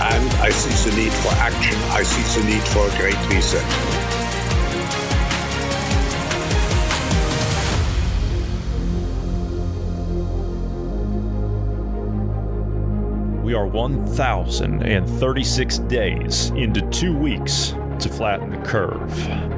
and I see the need for action. I see the need for great reset. We are 1,036 days into two weeks to flatten the curve.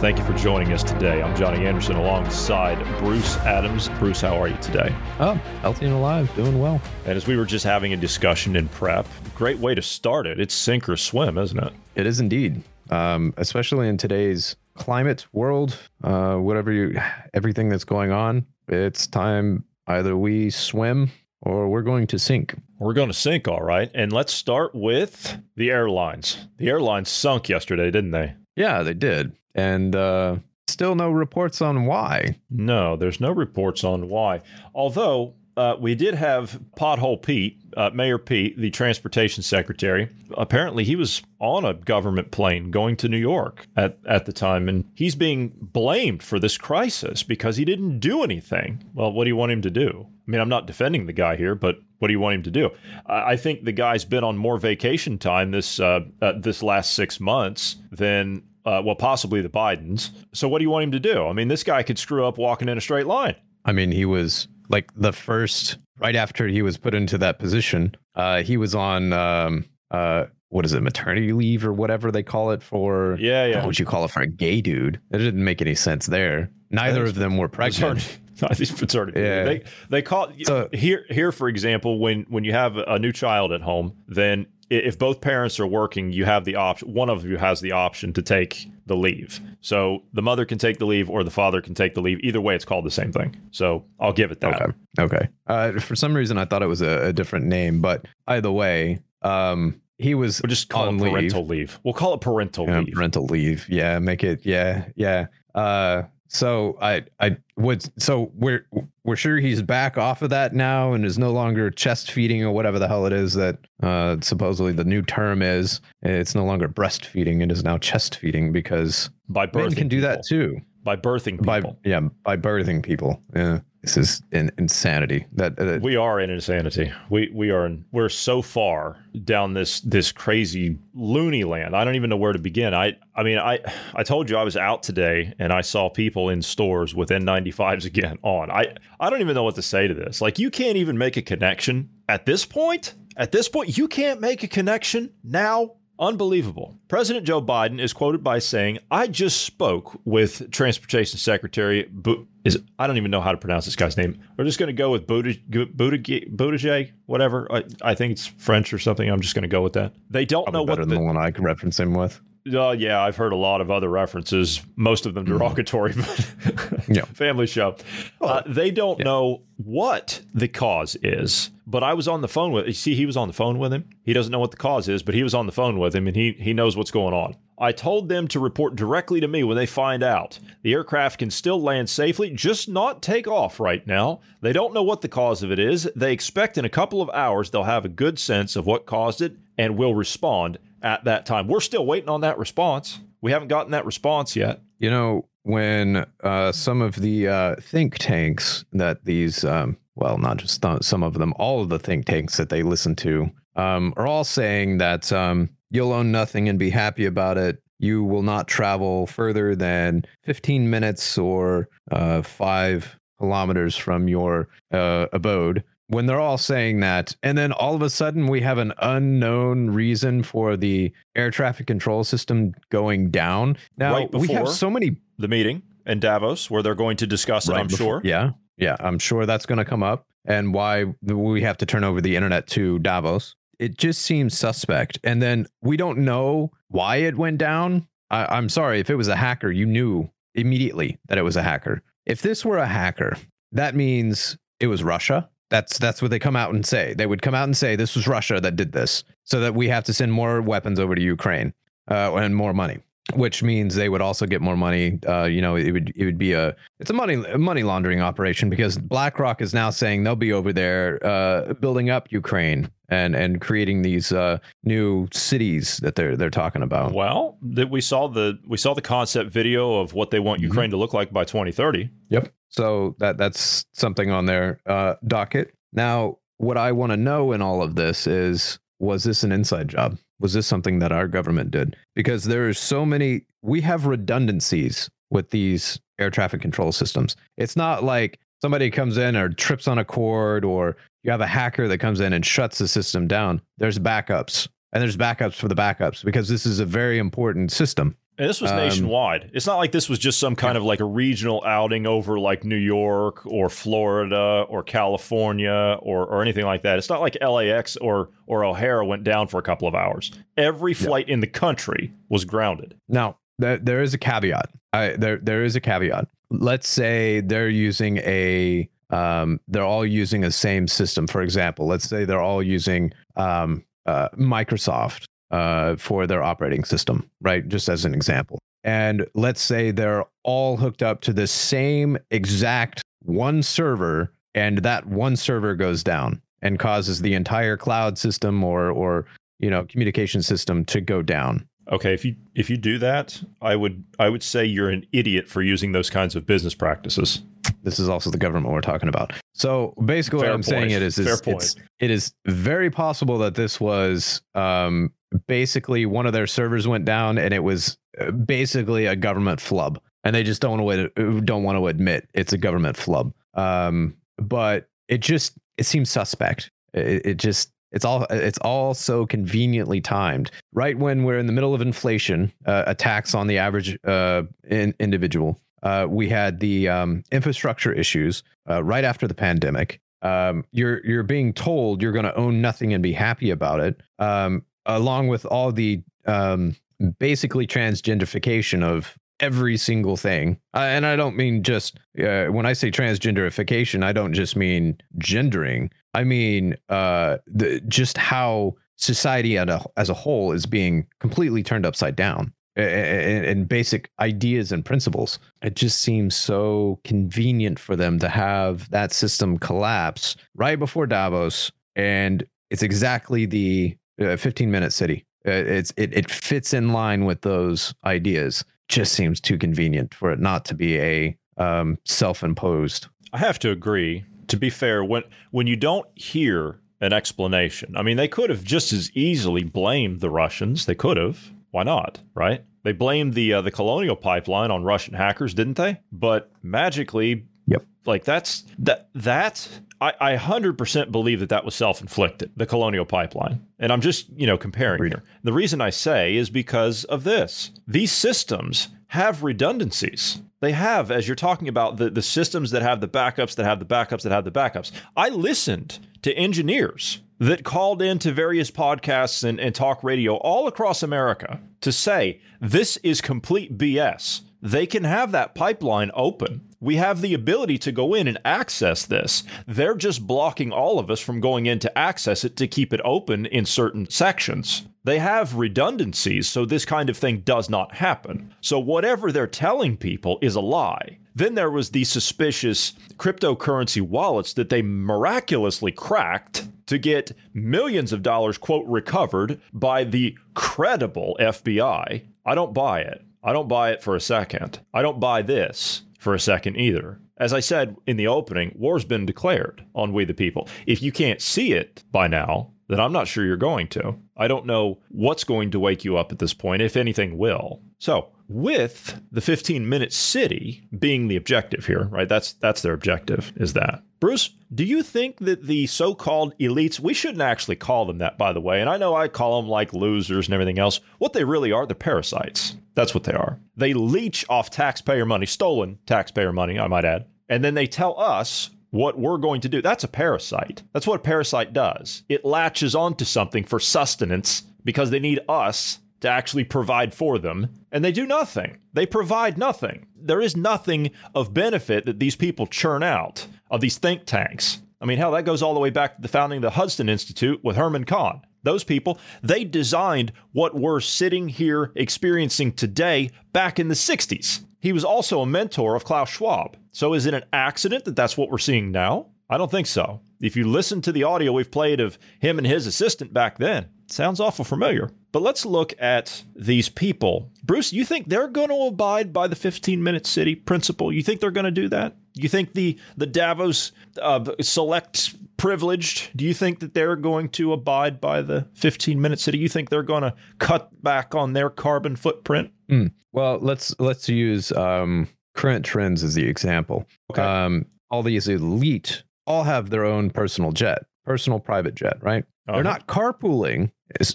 Thank you for joining us today. I'm Johnny Anderson alongside Bruce Adams. Bruce, how are you today? Oh, healthy and alive, doing well. And as we were just having a discussion in prep, great way to start it. It's sink or swim, isn't it? It is indeed, um, especially in today's climate world. Uh, whatever you, everything that's going on, it's time either we swim or we're going to sink. We're going to sink, all right. And let's start with the airlines. The airlines sunk yesterday, didn't they? Yeah, they did. And uh, still no reports on why. No, there's no reports on why. Although uh, we did have Pothole Pete, uh, Mayor Pete, the transportation secretary. Apparently, he was on a government plane going to New York at, at the time, and he's being blamed for this crisis because he didn't do anything. Well, what do you want him to do? I mean, I'm not defending the guy here, but what do you want him to do? I, I think the guy's been on more vacation time this uh, uh, this last six months than uh, well, possibly the Bidens. So what do you want him to do? I mean, this guy could screw up walking in a straight line. I mean, he was like the first right after he was put into that position. Uh, he was on um, uh, what is it, maternity leave or whatever they call it for? Yeah, yeah. What would you call it for a gay dude? It didn't make any sense there. Neither of them were pregnant. It's already Yeah. they they call So- here here for example when when you have a new child at home then if both parents are working you have the option one of you has the option to take the leave so the mother can take the leave or the father can take the leave either way it's called the same thing so I'll give it that Okay. Okay. Uh, for some reason, I thought it was a, a different name, but either way, um, he was we'll just call it leave. parental leave. we'll call it parental Yeah, leave parental leave. Yeah, make it. Yeah, yeah. Uh, so I, I would. So we're we're sure he's back off of that now and is no longer chest feeding or whatever the hell it is that uh, supposedly the new term is. It's no longer breastfeeding; it is now chest feeding because by birthing men can do that too. by birthing By people yeah, by birthing people. Yeah, this is in, insanity. That uh, We are in insanity. We we are in, we're so far down this this crazy loony land. I don't even know where to begin. I I mean I I told you I was out today and I saw people in stores with N95s again on. I I don't even know what to say to this. Like you can't even make a connection at this point. At this point, you can't make a connection now. Unbelievable. President Joe Biden is quoted by saying, "I just spoke with Transportation Secretary Bu- is I don't even know how to pronounce this guy's name. We're just going to go with Buttig- Buttig- Buttigieg, whatever. I, I think it's French or something. I'm just going to go with that. They don't probably know better what than the, the one I can reference him with. uh, yeah, I've heard a lot of other references, most of them derogatory, but. Yeah. family show. Uh, they don't know what the cause is. But I was on the phone with. You see, he was on the phone with him. He doesn't know what the cause is, but he was on the phone with him, and he he knows what's going on. I told them to report directly to me when they find out. The aircraft can still land safely, just not take off right now. They don't know what the cause of it is. They expect in a couple of hours they'll have a good sense of what caused it and will respond at that time. We're still waiting on that response. We haven't gotten that response yet. You know, when uh, some of the uh, think tanks that these, um, well, not just th- some of them, all of the think tanks that they listen to um, are all saying that um, you'll own nothing and be happy about it. You will not travel further than 15 minutes or uh, five kilometers from your uh, abode. When they're all saying that, and then all of a sudden we have an unknown reason for the air traffic control system going down. Now Right we have so many The meeting in Davos where they're going to discuss it, I'm before- sure. Yeah, yeah, I'm sure that's going to come up, and why we have to turn over the internet to Davos. It just seems suspect, and then we don't know why it went down. I, I'm sorry if it was a hacker, you knew immediately that it was a hacker. If this were a hacker, that means it was Russia. That's that's what they come out and say. They would come out and say this was Russia that did this, so that we have to send more weapons over to Ukraine uh, and more money which means they would also get more money. Uh, you know, it would it would be a it's a money money laundering operation because BlackRock is now saying they'll be over there uh, building up Ukraine and and creating these uh, new cities that they're they're talking about. Well, that we saw the we saw the concept video of what they want Mhm. Ukraine to look like by 2030. Yep. So that that's something on their uh, docket. Now, what I want to know in all of this is was this an inside job? Was this something that our government did? Because there are so many we have redundancies with these air traffic control systems. It's not like somebody comes in or trips on a cord or you have a hacker that comes in and shuts the system down. There's backups. And there's backups for the backups because this is a very important system. And this was Um, nationwide. It's not like this was just some kind of like a regional outing over like New York or Florida or California or, or anything like that. It's not like LAX or or O'Hare went down for a couple of hours. Every flight in the country was grounded. Now, there, there is a caveat. I, there, there is a caveat. Let's say they're using a, um, they're all using a same system. For example, let's say they're all using um, uh, Microsoft uh, for their operating system, right? Just as an example. And let's say they're all hooked up to the same exact one server, and that one server goes down and causes the entire cloud system or, or you know, communication system to go down. Okay, if you if you do that, I would I would say you're an idiot for using those kinds of business practices. This is also the government we're talking about. So basically, Fair what I'm saying it is, is it's, it is very possible that this was um, basically one of their servers went down, and it was uh, basically a government flub, and they just don't want to don't want to admit it's a government flub. Um, but it just it seems suspect. It, it just it's all it's all so conveniently timed. Right when we're in the middle of inflation, uh, attacks on the average uh, in, individual. Uh, we had the um, infrastructure issues uh, right after the pandemic. Um, you're you're being told you're going to own nothing and be happy about it, um, along with all the um, basically transgenderification of every single thing. Uh, and I don't mean just uh, when I say transgenderification, I don't just mean gendering. I mean uh, the, just how society as a, as a whole is being completely turned upside down and, and basic ideas and principles. It just seems so convenient for them to have that system collapse right before Davos, and it's exactly the uh, 15 minute city. Uh, It's it, it fits in line with those ideas. Just seems too convenient for it not to be a um, self-imposed. I have to agree. To be fair, when when you don't hear an explanation, I mean, they could have just as easily blamed the Russians. They could have. Why not? Right? They blamed the uh, the colonial pipeline on Russian hackers, didn't they? But magically, Yep. like that's that that I, I 100% believe that that was self-inflicted the colonial pipeline and i'm just you know comparing Agreed. here the reason i say is because of this these systems have redundancies they have as you're talking about the, the systems that have the backups that have the backups that have the backups i listened to engineers that called into various podcasts and, and talk radio all across america to say this is complete bs they can have that pipeline open. We have the ability to go in and access this. They're just blocking all of us from going in to access it to keep it open in certain sections. They have redundancies, so this kind of thing does not happen. So, whatever they're telling people is a lie. Then there was the suspicious cryptocurrency wallets that they miraculously cracked to get millions of dollars, quote, recovered by the credible FBI. I don't buy it. I don't buy it for a second. I don't buy this for a second either. As I said in the opening, war's been declared on We the People. If you can't see it by now, then I'm not sure you're going to. I don't know what's going to wake you up at this point, if anything will. So, with the 15 minute city being the objective here, right? That's that's their objective is that. Bruce, do you think that the so-called elites, we shouldn't actually call them that by the way, and I know I call them like losers and everything else. What they really are, they're parasites. That's what they are. They leech off taxpayer money, stolen taxpayer money, I might add. And then they tell us what we're going to do. That's a parasite. That's what a parasite does. It latches onto something for sustenance because they need us to actually provide for them, and they do nothing. They provide nothing. There is nothing of benefit that these people churn out of these think tanks. I mean, hell, that goes all the way back to the founding of the Hudson Institute with Herman Kahn. Those people, they designed what we're sitting here experiencing today back in the 60s. He was also a mentor of Klaus Schwab. So is it an accident that that's what we're seeing now? I don't think so. If you listen to the audio we've played of him and his assistant back then, sounds awful familiar. But let's look at these people. Bruce, you think they're going to abide by the 15 minute city principle? You think they're going to do that? You think the the Davos uh, select privileged? Do you think that they're going to abide by the 15 minute city? You think they're going to cut back on their carbon footprint? Mm. Well, let's let's use um, current trends as the example. Okay. Um, all these elite all have their own personal jet, personal private jet, right? Uh-huh. They're not carpooling,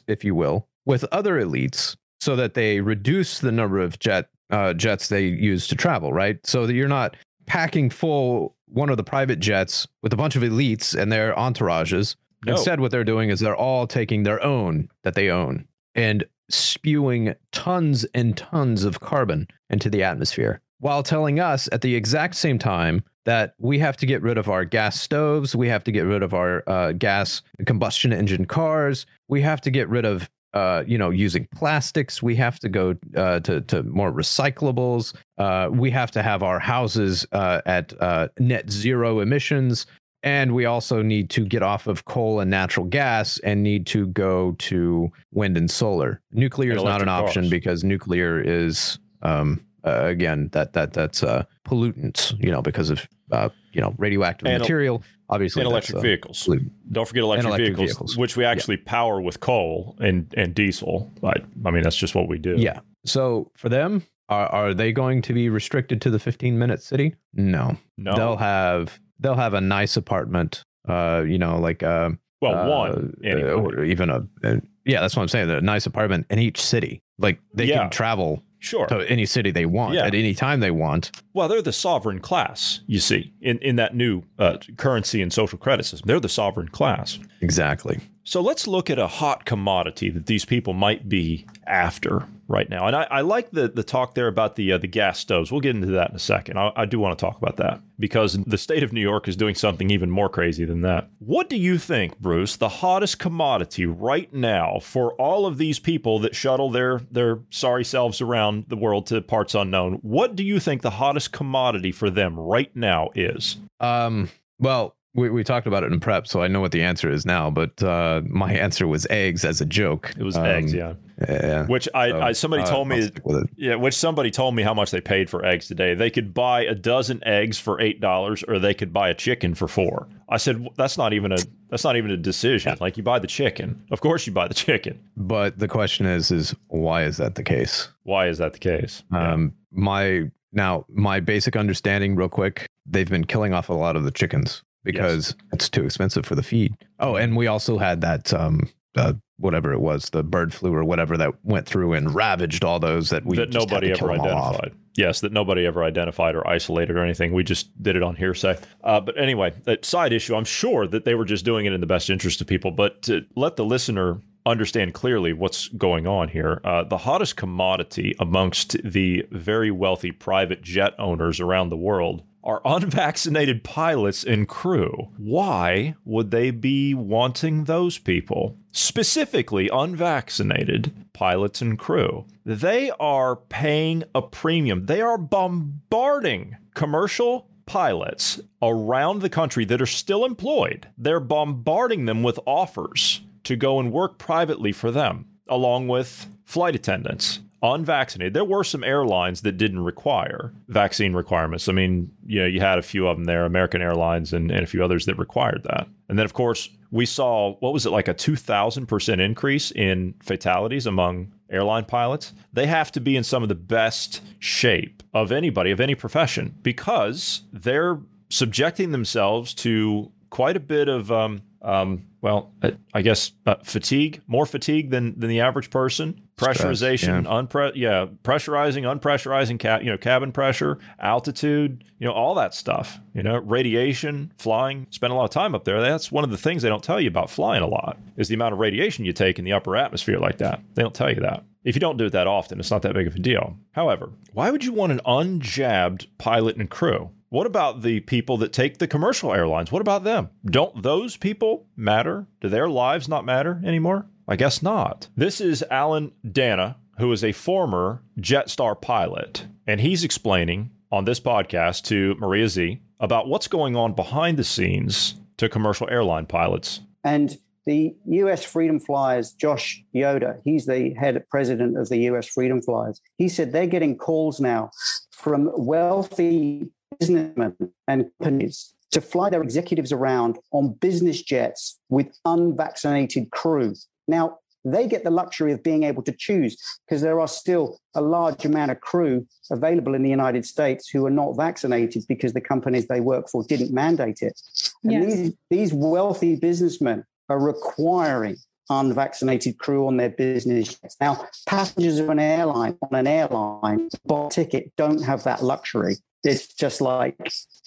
if you will, with other elites so that they reduce the number of jet uh, jets they use to travel, right? So that you're not packing full one of the private jets with a bunch of elites and their entourages. No. Instead, what they're doing is they're all taking their own that they own and spewing tons and tons of carbon into the atmosphere while telling us at the exact same time that we have to get rid of our gas stoves, we have to get rid of our uh, gas combustion engine cars, we have to get rid of uh, you know using plastics, we have to go uh, to to more recyclables, uh, we have to have our houses uh, at uh, net zero emissions. And we also need to get off of coal and natural gas and need to go to wind and solar. Nuclear And is not an electric option because nuclear is um, uh, again that that that's uh, pollutants, you know, because of uh, you know radioactive And material. Obviously, and electric uh, vehicles. pollutant. Don't forget electric, electric vehicles, vehicles. which we actually power with coal and, and diesel. I, I mean, that's just what we do. Yeah. So for them, are are they going to be restricted to the 15 minute city? No. No. They'll have they'll have a nice apartment. Uh, you know, like uh, well, uh, one anyway. or even a, a yeah. That's what I'm saying. A nice apartment in each city. Like they Yeah. can travel sure. to any city they want Yeah. at any time they want. Well, they're the sovereign class, you see, in, in that new uh, currency and social credit system. They're the sovereign class. Exactly. So let's look at a hot commodity that these people might be after right now. And I, I like the, the talk there about the uh, the gas stoves. We'll get into that in a second. I, I do want to talk about that because the state of New York is doing something even more crazy than that. What do you think, Bruce, the hottest commodity right now for all of these people that shuttle their their sorry selves around the world to parts unknown? What do you think the hottest commodity for them right now is? Um. Well, we we talked about it in prep, so I know what the answer is now. But uh, my answer was eggs as a joke. It was Um, eggs, yeah. Yeah. Which I, So, I somebody uh, told me stick with it. Yeah, which somebody told me how much they paid for eggs today. They could buy a dozen eggs for eight dollars, or they could buy a chicken for four. I said that's not even a that's not even a decision. Like you buy the chicken, of course you buy the chicken. But the question is, is why is that the case? Why is that the case? Yeah. Um, my now my basic understanding, real quick, they've been killing off a lot of the chickens because it's too expensive for the feed. Oh, and we also had that um, uh, whatever it was, the bird flu or whatever that went through and ravaged all those that we that just had nobody to kill ever them all off. identified. Yes, that nobody ever identified or isolated or anything. We just did it on hearsay. Uh, but anyway, that side issue, I'm sure that they were just doing it in the best interest of people. But to let the listener understand clearly what's going on here, uh, the hottest commodity amongst the very wealthy private jet owners around the world are unvaccinated pilots and crew. Why would they be wanting those people? Specifically, unvaccinated pilots and crew. They are paying a premium. They are bombarding commercial pilots around the country that are still employed. They're bombarding them with offers to go and work privately for them, along with flight attendants unvaccinated. There were some airlines that didn't require vaccine requirements. I mean, you know, you had a few of them there, American Airlines and, and a few others that required that. And then, of course, we saw what was it like a 2,000% increase in fatalities among airline pilots, they have to be in some of the best shape of anybody, of any profession, because they're subjecting themselves to quite a bit of um, um, well, uh, I guess uh, fatigue, more fatigue than than the average person. Pressurization, Stress, yeah. unpre- yeah, pressurizing, unpressurizing, ca- you know, cabin pressure, altitude, you know, all that stuff. You know, radiation, flying. Spend a lot of time up there. That's one of the things they don't tell you about flying a lot is the amount of radiation you take in the upper atmosphere like that. They don't tell you that. If you don't do it that often, it's not that big of a deal. However, why would you want an unjabbed pilot and crew? What about the people that take the commercial airlines? What about them? Don't those people matter? Do their lives not matter anymore? I guess not. This is Alan Dana, who is a former Jetstar pilot, and he's explaining on this podcast to Maria Zeee about what's going on behind the scenes to commercial airline pilots. And the US Freedom Flyers, Josh Yoder, he's the head president of the US Freedom Flyers. He said they're getting calls now from wealthy businessmen and companies to fly their executives around on business jets with unvaccinated crew. Now, they get the luxury of being able to choose because there are still a large amount of crew available in the United States who are not vaccinated because the companies they work for didn't mandate it. And Yes. these, these wealthy businessmen are requiring unvaccinated crew on their business jets. Now, passengers of an airline on an airline bought a ticket don't have that luxury. It's just like,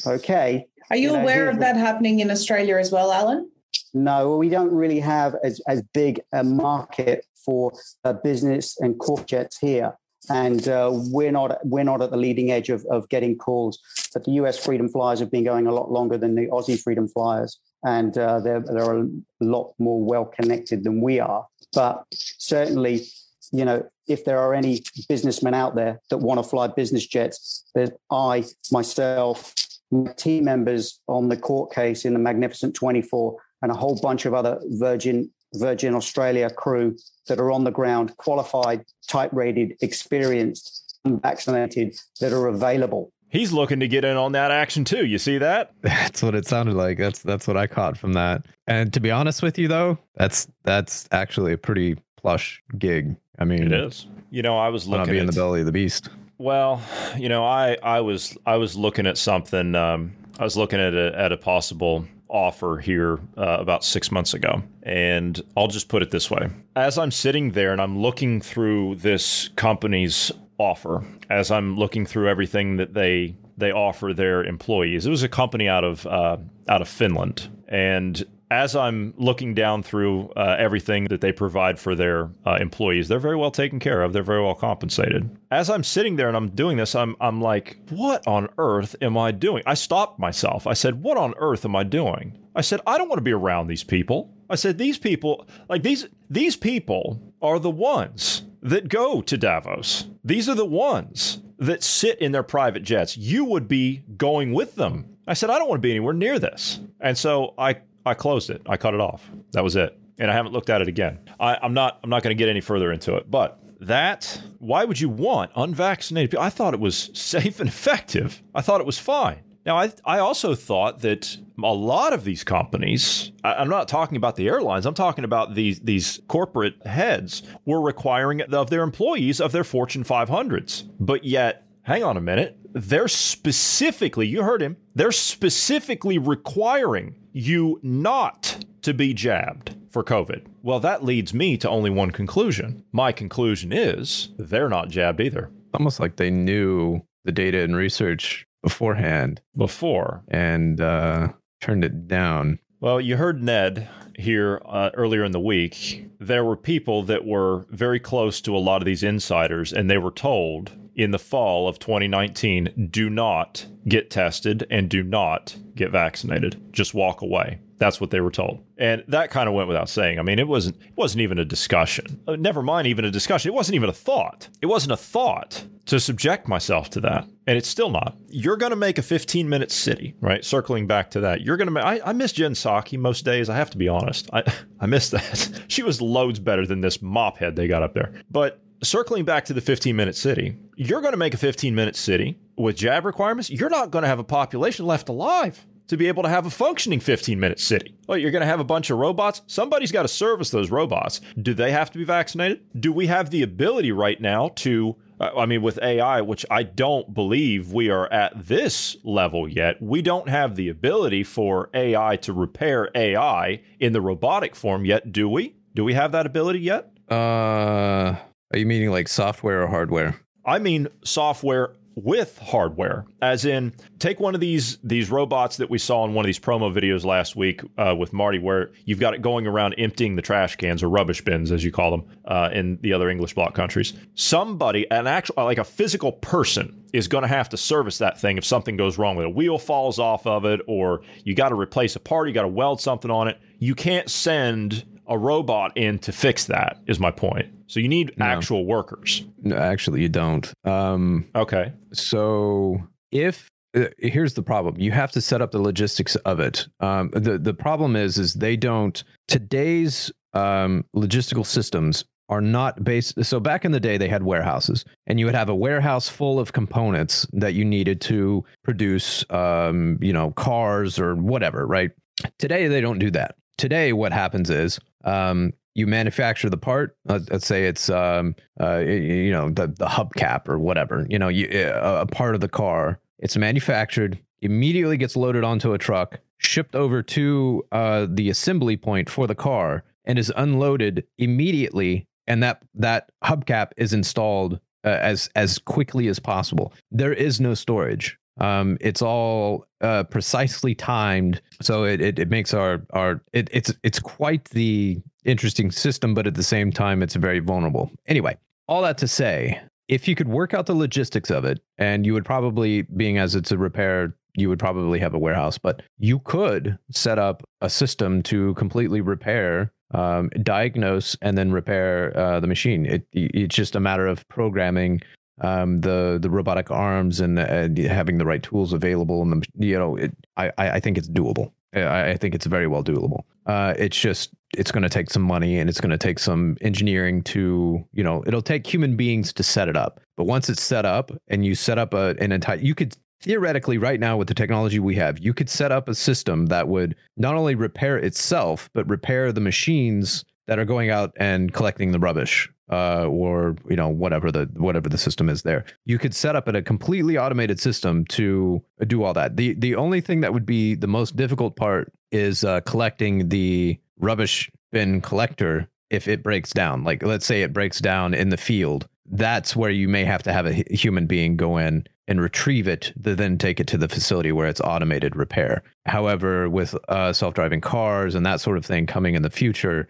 okay. Are you know, aware of that happening in Australia as well, Alan? No, we don't really have as, as big a market for uh, business and corp jets here. And uh, we're not we're not at the leading edge of, of getting calls. But the US Freedom Flyers have been going a lot longer than the Aussie Freedom Flyers, and uh, they're they're a lot more well connected than we are. But certainly, you know, if there are any businessmen out there that want to fly business jets, there's I myself, my team members on the court case in the Magnificent 24, and a whole bunch of other Virgin Virgin Australia crew that are on the ground, qualified, type rated, experienced, vaccinated, that are available. He's looking to get in on that action too. You see that? That's what it sounded like. That's that's what I caught from that. And to be honest with you though, that's that's actually a pretty plush gig. I mean, It is. You know, I was Not looking be in at the belly of the beast. Well, you know, I I was I was looking at something. Um, I was looking at a at a possible offer here uh, about six months ago, and I'll just put it this way: as I'm sitting there and I'm looking through this company's offer, as I'm looking through everything that they they offer their employees, it was a company out of uh, out of Finland, and as I'm looking down through uh, everything that they provide for their uh, employees, they're very well taken care of. They're very well compensated. As I'm sitting there and I'm doing this, I'm I'm like, what on earth am I doing? I stopped myself. I said, what on earth am I doing? I said, I don't want to be around these people. I said, these people, like these these people are the ones that go to Davos. These are the ones that sit in their private jets. You would be going with them. I said, I don't want to be anywhere near this. And so I I closed it. I cut it off. That was it. And I haven't looked at it again. I, I'm not I'm not going to get any further into it. But that why would you want unvaccinated people? I thought it was safe and effective. I thought it was fine. Now, I, I also thought that a lot of these companies, I, I'm not talking about the airlines, I'm talking about these, these corporate heads, were requiring of their employees of their Fortune 500s. But yet, hang on a minute, they're specifically, you heard him, they're specifically requiring you not to be jabbed for COVID. Well, that leads me to only one conclusion. My conclusion is they're not jabbed either. Almost like they knew the data and research beforehand Before. and uh, turned it down. Well, you heard Ned here uh, earlier in the week. There were people that were very close to a lot of these insiders, and they were told in the fall of 2019 do not get tested and do not get vaccinated. Just walk away. That's what they were told. And that kind of went without saying. I mean, it wasn't it wasn't even a discussion. Uh, never mind even a discussion. It wasn't even a thought. It wasn't a thought to subject myself to that. And it's still not. You're going to make a 15 minute city, right? Circling back to that. You're going to make, I, I miss Jen Psaki most days. I have to be honest. I, I miss that. she was loads better than this mop head they got up there. But circling back to the 15 minute city, you're going to make a 15 minute city with jab requirements. You're not going to have a population left alive. to be able to have a functioning 15 minute city. Well, you're going to have a bunch of robots. Somebody's got to service those robots. Do they have to be vaccinated? Do we have the ability right now to uh, I mean, with AI, which I don't believe we are at this level yet, we don't have the ability for AI to repair AI in the robotic form yet, do we? Do we have that ability yet? Uh, are you meaning like software or hardware? I mean software with hardware as in take one of these these robots that we saw in one of these promo videos last week uh, with marty where you've got it going around emptying the trash cans or rubbish bins as you call them uh, in the other english bloc countries. Somebody an actual like a physical person is going to have to service that thing if something goes wrong with it. A wheel falls off of it or you got to replace a part you got to weld something on it. You can't send a robot in to fix that is my point so you need No. actual workers No, actually, you don't. Um, okay so if uh, here's the problem, you have to set up the logistics of it. Um, the the problem is is they don't today's um, logistical systems are not based. So back in the day, they had warehouses, and you would have a warehouse full of components that you needed to produce, um, you know, cars or whatever. Right? Today, they don't do that. Today, what happens is um, you manufacture the part. Uh, let's say it's um, uh, you know the the hubcap or whatever. You know, you, a a part of the car. It's manufactured, immediately gets loaded onto a truck, shipped over to uh, the assembly point for the car, and is unloaded immediately. And that that hubcap is installed uh, as as quickly as possible. There is no storage. Um, it's all uh, precisely timed, so it, it, it makes our our it, it's it's quite the interesting system, but at the same time, it's very vulnerable. Anyway, all that to say, if you could work out the logistics of it, and you would probably, being as it's a repair, you would probably have a warehouse, but you could set up a system to completely repair, um, diagnose, and then repair uh, the machine. It, it's just a matter of programming um, the the robotic arms and, and having the right tools available. And the you know, it, I I think it's doable. I, I think it's very well doable. Uh, it's just it's going to take some money and it's going to take some engineering to you know it'll take human beings to set it up. But once it's set up and you set up a, an entire, you could theoretically right now with the technology we have, you could set up a system that would not only repair itself but repair the machines that are going out and collecting the rubbish uh, or you know whatever the whatever the system is there. You could set up a completely automated system to do all that. the The only thing that would be the most difficult part is uh, collecting the rubbish bin collector if it breaks down. Like let's say it breaks down in the field, that's where you may have to have a human being go in and retrieve it, to then take it to the facility where it's automated repair. However, with uh, self-driving cars and that sort of thing coming in the future,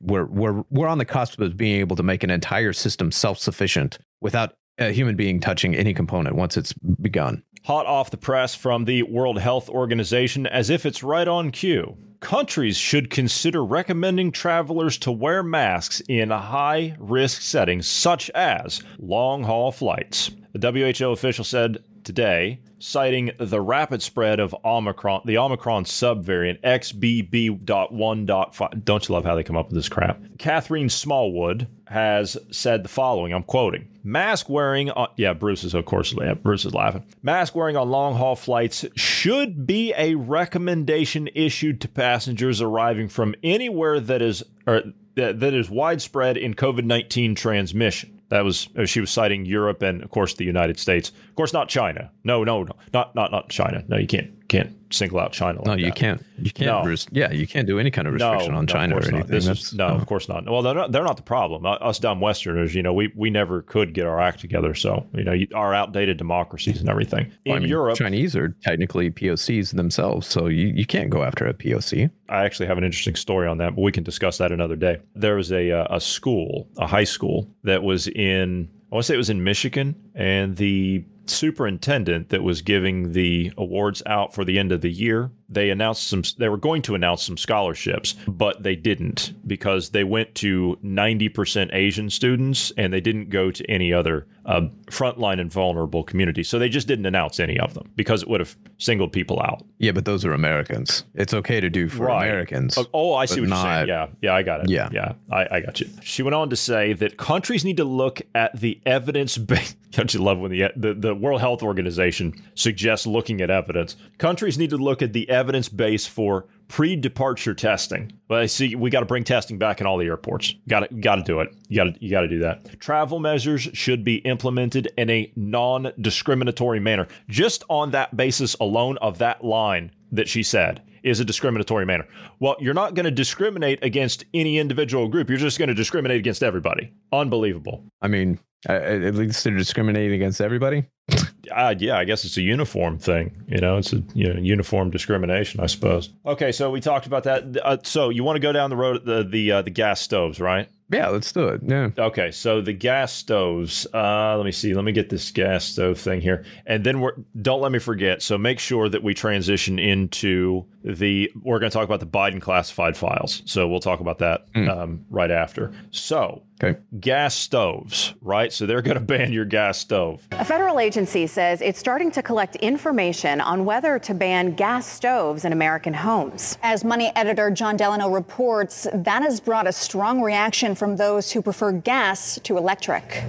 we're we're we're on the cusp of being able to make an entire system self-sufficient without a human being touching any component once it's begun. Hot off the press from the World Health Organization, as if it's right on cue. Countries should consider recommending travelers to wear masks in high risk settings, such as long haul flights. The WHO official said today, citing the rapid spread of Omicron, the Omicron subvariant XBB.1.5. Don't you love how they come up with this crap? Catherine Smallwood has said the following I'm quoting Mask wearing on, yeah, Bruce is, of course, yeah, Bruce is laughing. Mask wearing on long haul flights should be a recommendation issued to passengers arriving from anywhere that is, or that, that is widespread in COVID 19 transmission. That was uh, she was citing Europe and of course the United States. Of course, not China. No, no, no, not not not China. No, you can't can't single out China. Like No, you that. can't. You can't. No. Res- yeah, you can't do any kind of restriction on no, China or anything. Is- no, of course not. Well, they're not, they're not the problem. Us dumb Westerners, you know, we, we never could get our act together. So, you know, you- our outdated democracies and everything. In Well, I mean, Europe, Chinese are technically POCs themselves, so you, you can't go after a POC. I actually have an interesting story on that, but we can discuss that another day. There was a uh, a school, a high school that was in I want to say it was in Michigan, and the superintendent that was giving the awards out for the end of the year, they announced some they were going to announce some scholarships, but they didn't because they went to 90% Asian students and they didn't go to any other uh, frontline and vulnerable communities. So they just didn't announce any of them because it would have singled people out. Yeah, but those are Americans. It's okay to do for Right. Americans. Oh, oh, I see what you're saying. Yeah, yeah, I got it. Yeah. yeah, I, I got you. She went on to say that countries need to look at the evidence based. Don't you love when the, the the World Health Organization suggests looking at evidence. Countries need to look at the evidence base for pre-departure testing. I see we got to bring testing back in all the airports. Got to got to do it. You got to you got to do that. Travel measures should be implemented in a non-discriminatory manner. Just on that basis alone of that line that she said is a discriminatory manner. Well, you're not going to discriminate against any individual group. You're just going to discriminate against everybody. Unbelievable. I mean, at least they're discriminating against everybody. Uh, yeah, I guess it's a uniform thing. You know, it's a you know, uniform discrimination, I suppose. Okay, so we talked about that. Uh, so you want to go down the road the the uh, the gas stoves, right? Yeah, let's do it. Yeah. Okay, so the gas stoves. Uh, let me see. Let me get this gas stove thing here, and then we're. Don't let me forget. So make sure that we transition into the. We're going to talk about the Biden classified files. So we'll talk about that Mm. um, right after. So Okay. gas stoves, right? So they're going to ban your gas stove. A federal agency says it's starting to collect information on whether to ban gas stoves in American homes. As Money editor Jon Delano reports, that has brought a strong reaction from those who prefer gas to electric.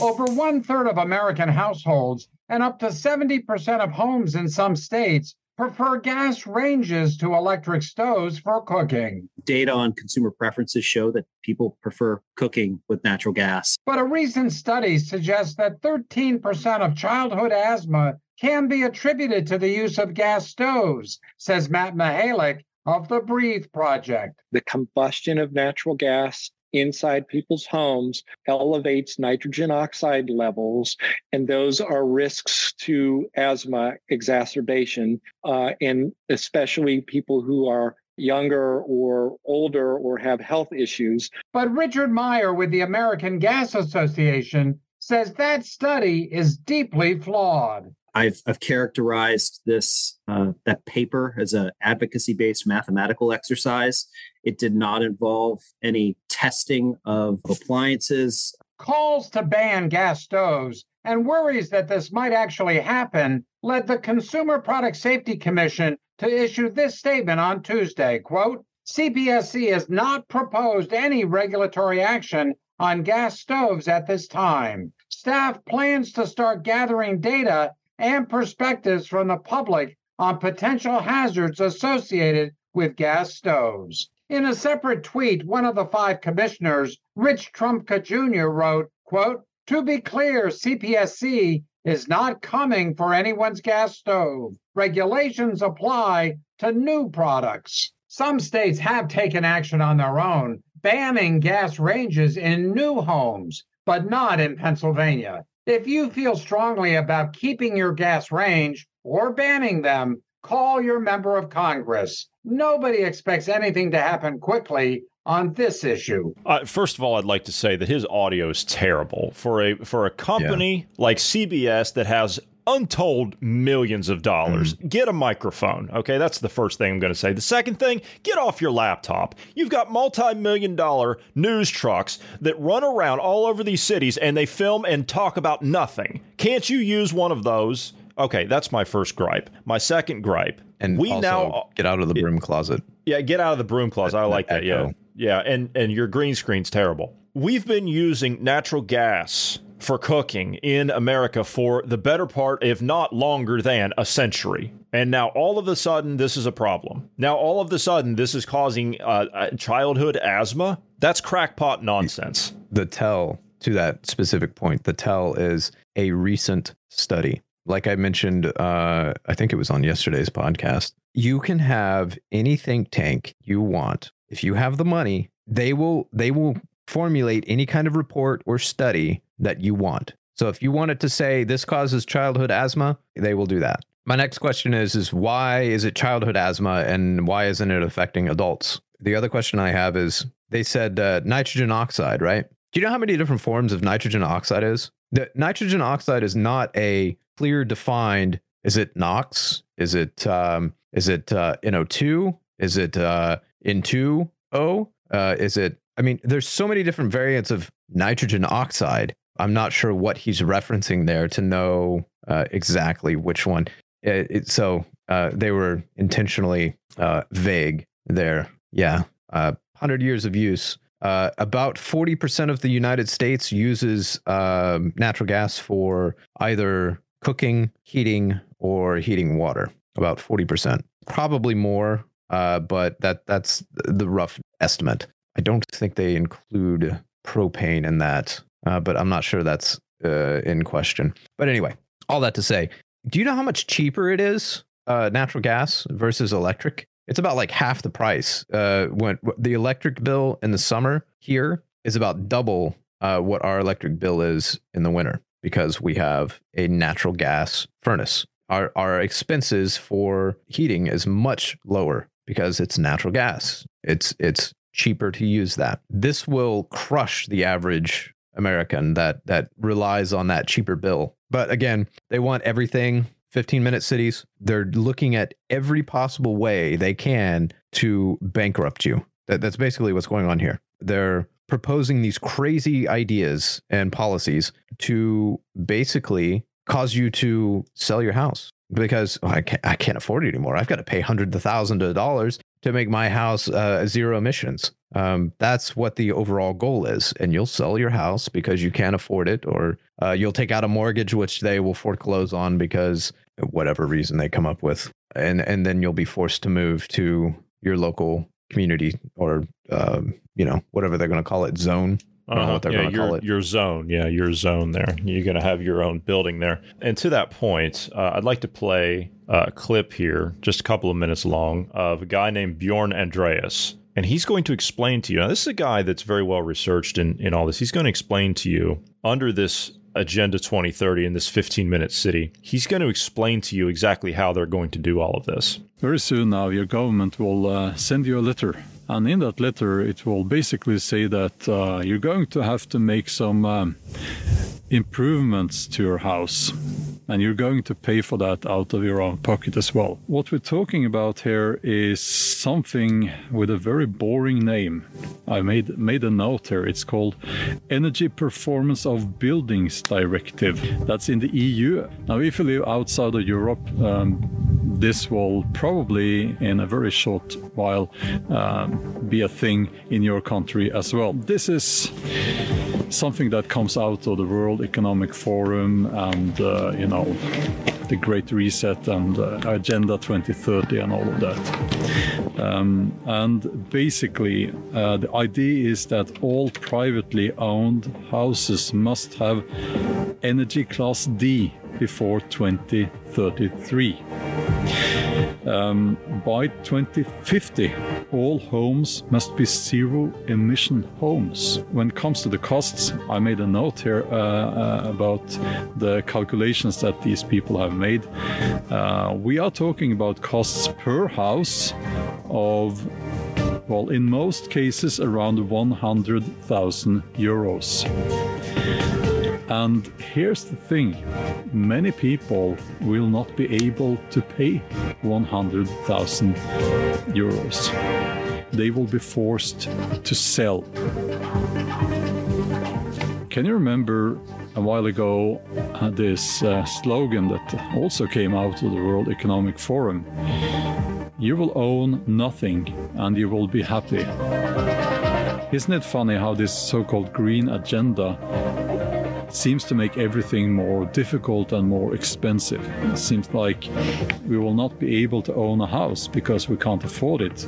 Over one third of American households and up to 70% of homes in some states prefer gas ranges to electric stoves for cooking. Data on consumer preferences show that people prefer cooking with natural gas. But a recent study suggests that 13% of childhood asthma can be attributed to the use of gas stoves, says Matt Mehalik of the Breathe Project. The combustion of natural gas inside people's homes elevates nitrogen oxide levels, and those are risks to asthma exacerbation, uh, and especially people who are younger or older or have health issues. But Richard Meyer with the American Gas Association says that study is deeply flawed. I've, I've characterized this uh, that paper as an advocacy-based mathematical exercise. It did not involve any testing of appliances. Calls to ban gas stoves and worries that this might actually happen led the Consumer Product Safety Commission to issue this statement on Tuesday, quote, CPSC has not proposed any regulatory action on gas stoves at this time. Staff plans to start gathering data and perspectives from the public on potential hazards associated with gas stoves. In a separate tweet, one of the five commissioners, Rich Trumpka Jr., wrote, quote, to be clear, CPSC is not coming for anyone's gas stove. Regulations apply to new products. Some states have taken action on their own, banning gas ranges in new homes, but not in Pennsylvania. If you feel strongly about keeping your gas range or banning them, call your member of Congress. Nobody expects anything to happen quickly on this issue. Uh, first of all, I'd like to say that his audio is terrible for a for a company like CBS that has untold millions of dollars. Mm-hmm. Get a microphone. Okay, that's the first thing I'm going to say. The second thing, get off your laptop. You've got multi-million dollar news trucks that run around all over these cities and they film and talk about nothing. Can't you use one of those? Okay, that's my first gripe. My second gripe. And we also now get out of the broom closet. yeah, get out of the broom closet. I like that. Yeah, yeah, and and your green screen's terrible. We've been using natural gas for cooking in America for the better part, if not longer than a century. And now all of a sudden, this is a problem. Now all of a sudden, this is causing uh, uh, childhood asthma. That's crackpot nonsense. The tell to that specific point, the tell is a recent study. Like I mentioned, uh, I think it was on yesterday's podcast. You can have any think tank you want. If you have the money, they will they will formulate any kind of report or study that you want. So if you wanted to say this causes childhood asthma, they will do that. My next question is is why is it childhood asthma and why isn't it affecting adults? The other question I have is they said uh, nitrogen oxide, right? Do you know how many different forms of nitrogen oxide is? The nitrogen oxide is not a clear defined. Is it NOx? Is it um, is it uh, NO2? Is it uh, N2O? Uh, is it? I mean, there's so many different variants of nitrogen oxide. I'm not sure what he's referencing there to know uh, exactly which one. It, it, so uh, they were intentionally uh, vague there. Yeah, uh, hundred years of use Uh, about 40% of the United States uses um, natural gas for either cooking, heating, or heating water. About 40%. Probably more, uh, but that that's the rough estimate. I don't think they include propane in that, uh, but I'm not sure that's uh, in question. But anyway, all that to say, do you know how much cheaper it is, uh, natural gas versus electric? It's about like half the price. Uh, when the electric bill in the summer here is about double uh, what our electric bill is in the winter because we have a natural gas furnace. Our our expenses for heating is much lower because it's natural gas. It's it's cheaper to use that. This will crush the average American that that relies on that cheaper bill. But again, they want everything 15 minute cities. They're looking at every possible way they can to bankrupt you. That, that's basically what's going on here. They're proposing these crazy ideas and policies to basically cause you to sell your house because oh, I, can't, I can't afford it anymore. I've got to pay hundreds of thousands of dollars to make my house uh, zero emissions. Um, that's what the overall goal is. And you'll sell your house because you can't afford it, or uh, you'll take out a mortgage, which they will foreclose on because whatever reason they come up with. And, and then you'll be forced to move to your local community or, um, you know, whatever they're going to call it, zone. I don't know Uh-huh. what they're yeah, going to your, call it. your zone. Yeah, your zone there. You're going to have your own building there. And to that point, uh, I'd like to play a clip here, just a couple of minutes long, of a guy named Bjorn Andreas. And he's going to explain to you. Now, this is a guy that's very well researched in, in all this. He's going to explain to you under this Agenda 2030 in this 15 minute city, he's going to explain to you exactly how they're going to do all of this. Very soon now, your government will uh, send you a letter. And in that letter, it will basically say that uh, you're going to have to make some um, improvements to your house. And you're going to pay for that out of your own pocket as well. What we're talking about here is something with a very boring name. I made made a note here. It's called Energy Performance of Buildings Directive. That's in the EU. Now, if you live outside of Europe, um, this will probably, in a very short while, um, be a thing in your country as well. This is something that comes out of the World Economic Forum and, uh, you know, the Great Reset and uh, Agenda 2030 and all of that. Um, and basically, uh, the idea is that all privately owned houses must have Energy Class D before 2033. Um, by 2050, all homes must be zero emission homes. When it comes to the costs, I made a note here uh, uh, about the calculations that these people have made. Uh, we are talking about costs per house of well, in most cases, around 100,000 euros. And here's the thing many people will not be able to pay 100,000 euros. They will be forced to sell. Can you remember a while ago uh, this uh, slogan that also came out of the World Economic Forum? You will own nothing and you will be happy. Isn't it funny how this so called green agenda seems to make everything more difficult and more expensive. It seems like we will not be able to own a house because we can't afford it.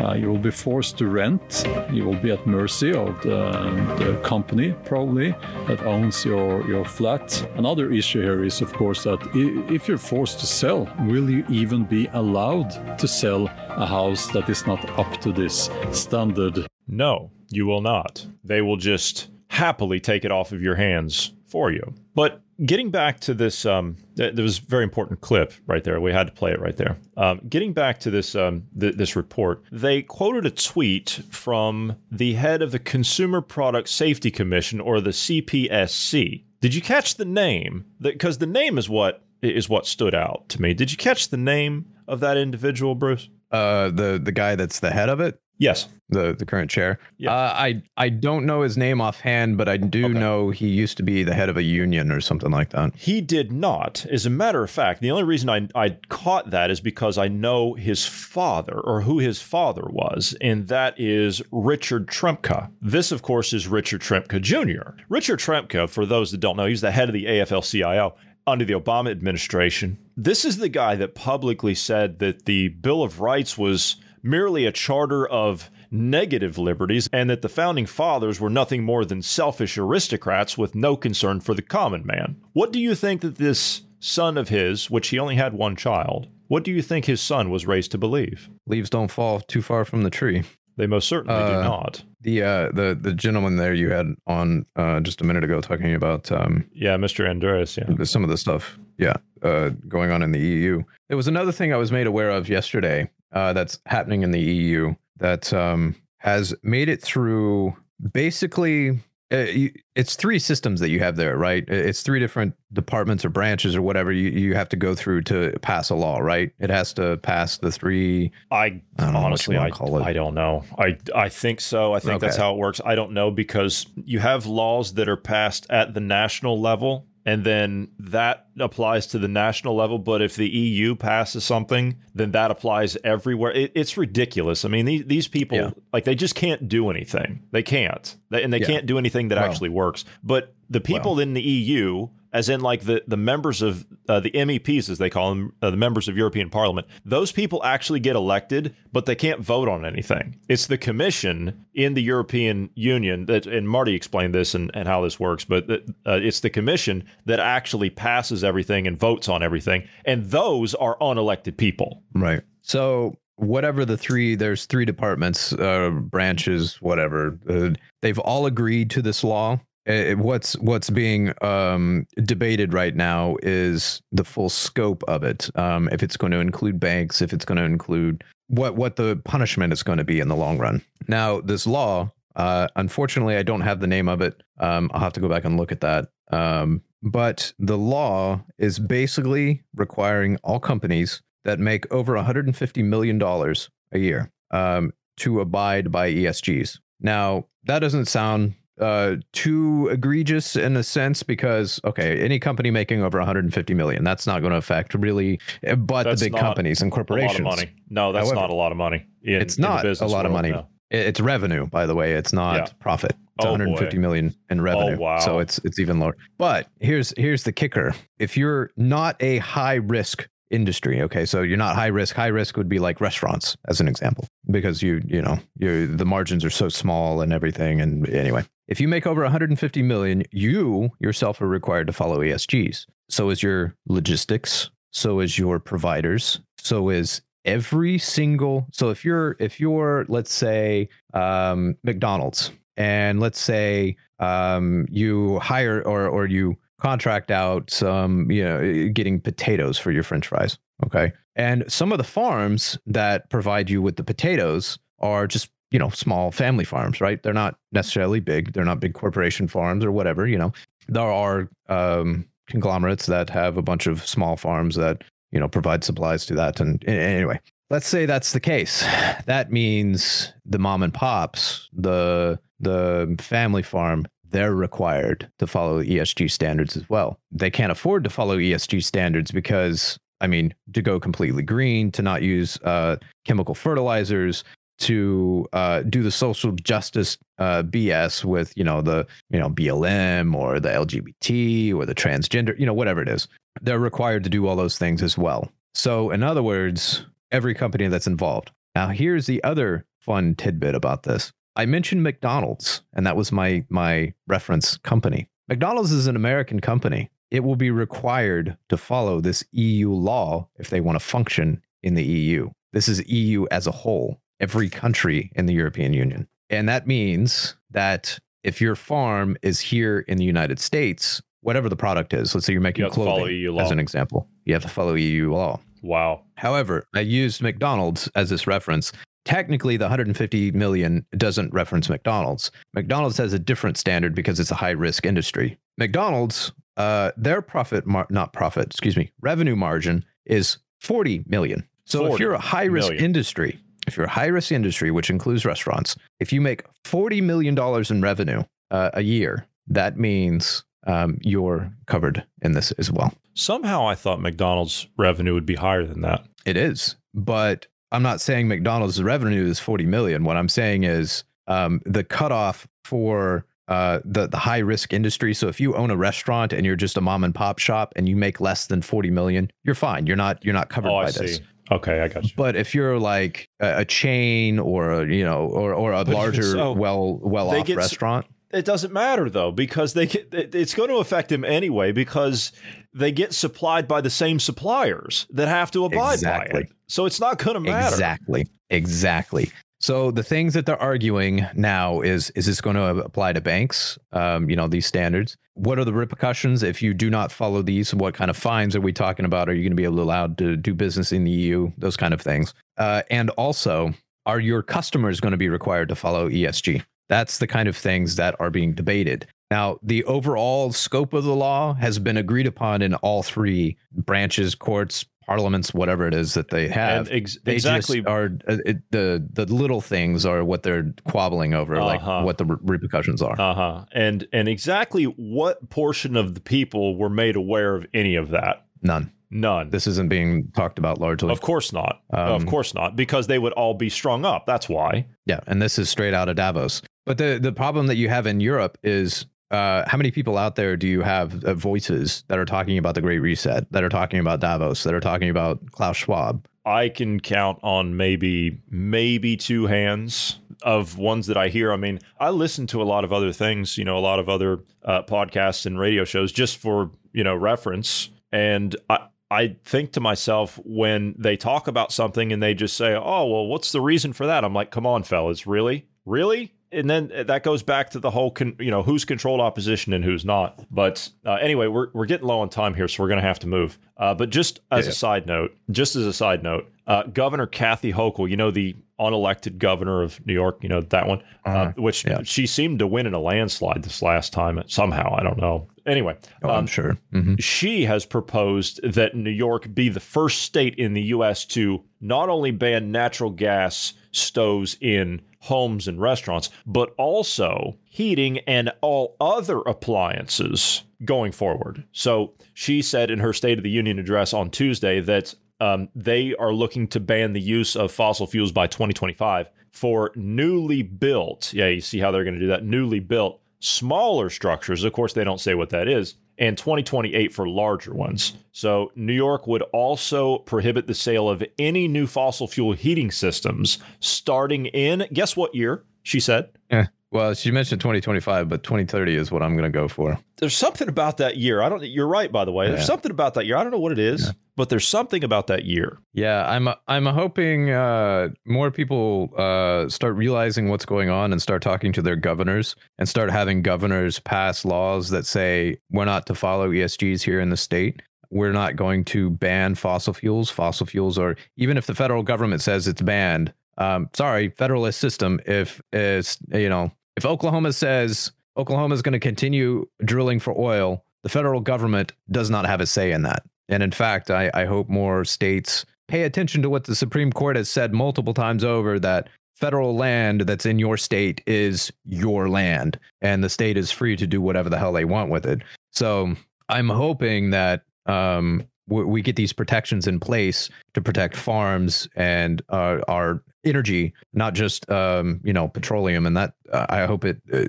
Uh, you will be forced to rent. You will be at mercy of the, the company, probably, that owns your, your flat. Another issue here is, of course, that if you're forced to sell, will you even be allowed to sell a house that is not up to this standard? No, you will not. They will just happily take it off of your hands for you. But getting back to this, um, th- there was a very important clip right there. We had to play it right there. Um, getting back to this, um, th- this report, they quoted a tweet from the head of the Consumer Product Safety Commission, or the CPSC. Did you catch the name? That because the name is what is what stood out to me. Did you catch the name of that individual, Bruce? Uh, the the guy that's the head of it. Yes. The the current chair. Yeah. Uh, I I don't know his name offhand, but I do know he used to be the head of a union or something like that. He did not. As a matter of fact, the only reason I, I caught that is because I know his father or who his father was, and that is Richard Trumka. This, of course, is Richard Trumka Jr. Richard Trumka, for those that don't know, he's the head of the AFL CIO under the Obama administration. This is the guy that publicly said that the Bill of Rights was merely a charter of negative liberties and that the founding fathers were nothing more than selfish aristocrats with no concern for the common man. What do you think that this son of his, which he only had one child, what do you think his son was raised to believe? Leaves don't fall too far from the tree. They most certainly do Uh, not. The uh the the gentleman there you had on uh just a minute ago talking about um Yeah, Mr. Andreas, yeah. some of the stuff yeah uh going on in the EU. There was another thing I was made aware of yesterday uh that's happening in the EU that um has made it through basically uh, you, it's three systems that you have there, right? It's three different departments or branches or whatever you, you have to go through to pass a law, right? It has to pass the three. I, what honestly, I, call it. I don't know. I, I think so. I think that's how it works. I don't know because you have laws that are passed at the national level, and then that applies to the national level. But if the EU passes something, then that applies everywhere. It, it's ridiculous. I mean, these, these people, Yeah. like, they just can't do anything. They can't. They, and they Yeah. can't do anything that Well- actually works. But the people in the EU, as in like the, the members of uh, the MEPs, as they call them, uh, the members of European Parliament, those people actually get elected, but they can't vote on anything. It's the Commission in the European Union that, and Marty explained this and, and how this works, but uh, it's the Commission that actually passes everything and votes on everything, and those are unelected people. Right. So whatever the three, there's three departments, uh, branches, whatever. Uh, they've all agreed to this law. Uh, what's what's being um, debated right now is the full scope of it. Um, if it's going to include banks, if it's going to include what what the punishment is going to be in the long run. Now, this law, uh, unfortunately, I don't have the name of it. Um, I'll have to go back and look at that. Um, but the law is basically requiring all companies that make over 150 million dollars a year um, to abide by ESGs. Now, that doesn't sound uh, too egregious in a sense because okay, any company making over 150 million, that's not going to affect really, eh, but That's the big companies and A lot corporations. of money. No, that's However, not a lot of money. In, it's not a lot of money. It's revenue, by the way. It's not Yeah. profit. It's Oh, 150 boy. million in revenue. wow. So it's it's even lower. But here's here's the kicker. If you're not a high risk industry, okay, so you're not high risk. High risk would be like restaurants, as an example, because you you know you the margins are so small and everything. And anyway, if you make over 150 million, you yourself are required to follow ESGs. So is your logistics. So is your providers. So is every single so if you're if you're let's say um mcdonald's and let's say um you hire or or you contract out some you know getting potatoes for your french fries okay and some of the farms that provide you with the potatoes are just you know small family farms right? They're not necessarily big. They're not big corporation farms or whatever you know. There are um conglomerates that have a bunch of small farms that you know provide supplies to that. And a- anyway let's say that's the case. That means the mom and pops the the family farm they're required to follow esg standards as well. They can't afford to follow esg standards because i mean to go completely green to not use uh, chemical fertilizers to uh, do the social justice uh, BS with you know the you know BLM or the LGBT or the transgender you know whatever it is they're required to do all those things as well. So in other words, every company that's involved. Now here's the other fun tidbit about this. I mentioned McDonald's and that was my my reference company. McDonald's is an American company. It will be required to follow this EU law if they want to function in the EU. This is EU as a whole, every country in the European Union. And that means that if your farm is here in the United States, whatever the product is, let's say you're making You have to follow clothing EU law. as an example, you have to follow EU law. Wow. However, I used McDonald's as this reference. Technically, the 150 million doesn't reference McDonald's. McDonald's has a different standard because it's a high risk industry. McDonald's, uh, their profit, mar- not profit, excuse me, revenue margin is 40 million. So if you're a high risk industry, if you're a high risk industry, which includes restaurants, if you make $40 million in revenue uh, a year, that means um, you're covered in this as well. Somehow I thought McDonald's revenue would be higher than that. It is, but I'm not saying McDonald's revenue is 40 million. What I'm saying is um, the cutoff for uh, the the high risk industry. So if you own a restaurant and you're just a mom and pop shop and you make less than 40 million, you're fine. You're not you're not covered Oh, by this. See. Okay, I got you. But if you're like a, a chain or you know or or a But larger so, well well off get restaurant, It doesn't matter though because they get, it's going to affect him anyway because they get supplied by the same suppliers that have to abide by it. So it's not going to matter. Exactly. Exactly. So the things that they're arguing now is is this going to apply to banks? Um, you know these standards. What are the repercussions if you do not follow these? What kind of fines are we talking about? Are you going to be allowed to do business in the EU? Those kind of things. Uh, and also, are your customers going to be required to follow ESG? That's the kind of things that are being debated. Now, the overall scope of the law has been agreed upon in all three branches, courts, parliaments, whatever it is that they have. Ex- They exactly- are uh, it, the the little things are what they're quabbling over, Uh-huh. like what the re- repercussions are. Uh huh. And and exactly what portion of the people were made aware of any of that? None. None. This isn't being talked about largely. Of course not. of Um, course not. Because they would all be strung up. That's why. Yeah, and this is straight out of Davos. But the the problem that you have in Europe is uh, how many people out there do you have uh, voices that are talking about the Great Reset, that are talking about Davos, that are talking about Klaus Schwab? I can count on maybe maybe two hands of ones that I hear. I mean, I listen to a lot of other things, you know, a lot of other uh, podcasts and radio shows just for you know reference, and I. I think to myself when they talk about something and they just say, "Oh, well, what's the reason for that?" I'm like, "Come on, fellas, really, really?" And then that goes back to the whole, con- you know, who's controlled opposition and who's not. But uh, anyway, we're we're getting low on time here, so we're going to have to move. Uh, but just as Yeah. a side note, just as a side note, uh, Governor Kathy Hochul, you know, the unelected governor of New York, you know that one, uh, Uh-huh. which she seemed to win in a landslide this last time somehow. I don't know. Anyway, Oh, I'm sure. Mhm. she has proposed that New York be the first state in the U.S. to not only ban natural gas stoves in homes and restaurants, but also heating and all other appliances going forward. So she said in her State of the Union address on Tuesday that um, they are looking to ban the use of fossil fuels by 2025 for newly built. Yeah, you see how they're going to do that. Newly built smaller structures. Of course, they don't say what that is. And 2028 for larger ones. So, New York would also prohibit the sale of any new fossil fuel heating systems starting in, guess what year? She said. Yeah. Well, she mentioned 2025, but 2030 is what I'm going to go for. There's something about that year. I don't, you're right, by the way. There's Yeah. something about that year. I don't know what it is, but there's something about that year. Yeah, I'm I'm hoping uh, more people uh, start realizing what's going on and start talking to their governors and start having governors pass laws that say we're not to follow ESGs here in the state. We're not going to ban fossil fuels. Fossil fuels are even if the federal government says it's banned. Um, sorry, federalist system. If it's you know if Oklahoma says Oklahoma is going to continue drilling for oil, the federal government does not have a say in that. And in fact, I, I hope more states pay attention to what the Supreme Court has said multiple times over that federal land that's in your state is your land and the state is free to do whatever the hell they want with it. So I'm hoping that um, we, we get these protections in place to protect farms and uh, our energy, not just um, you know petroleum. And that uh, I hope it uh,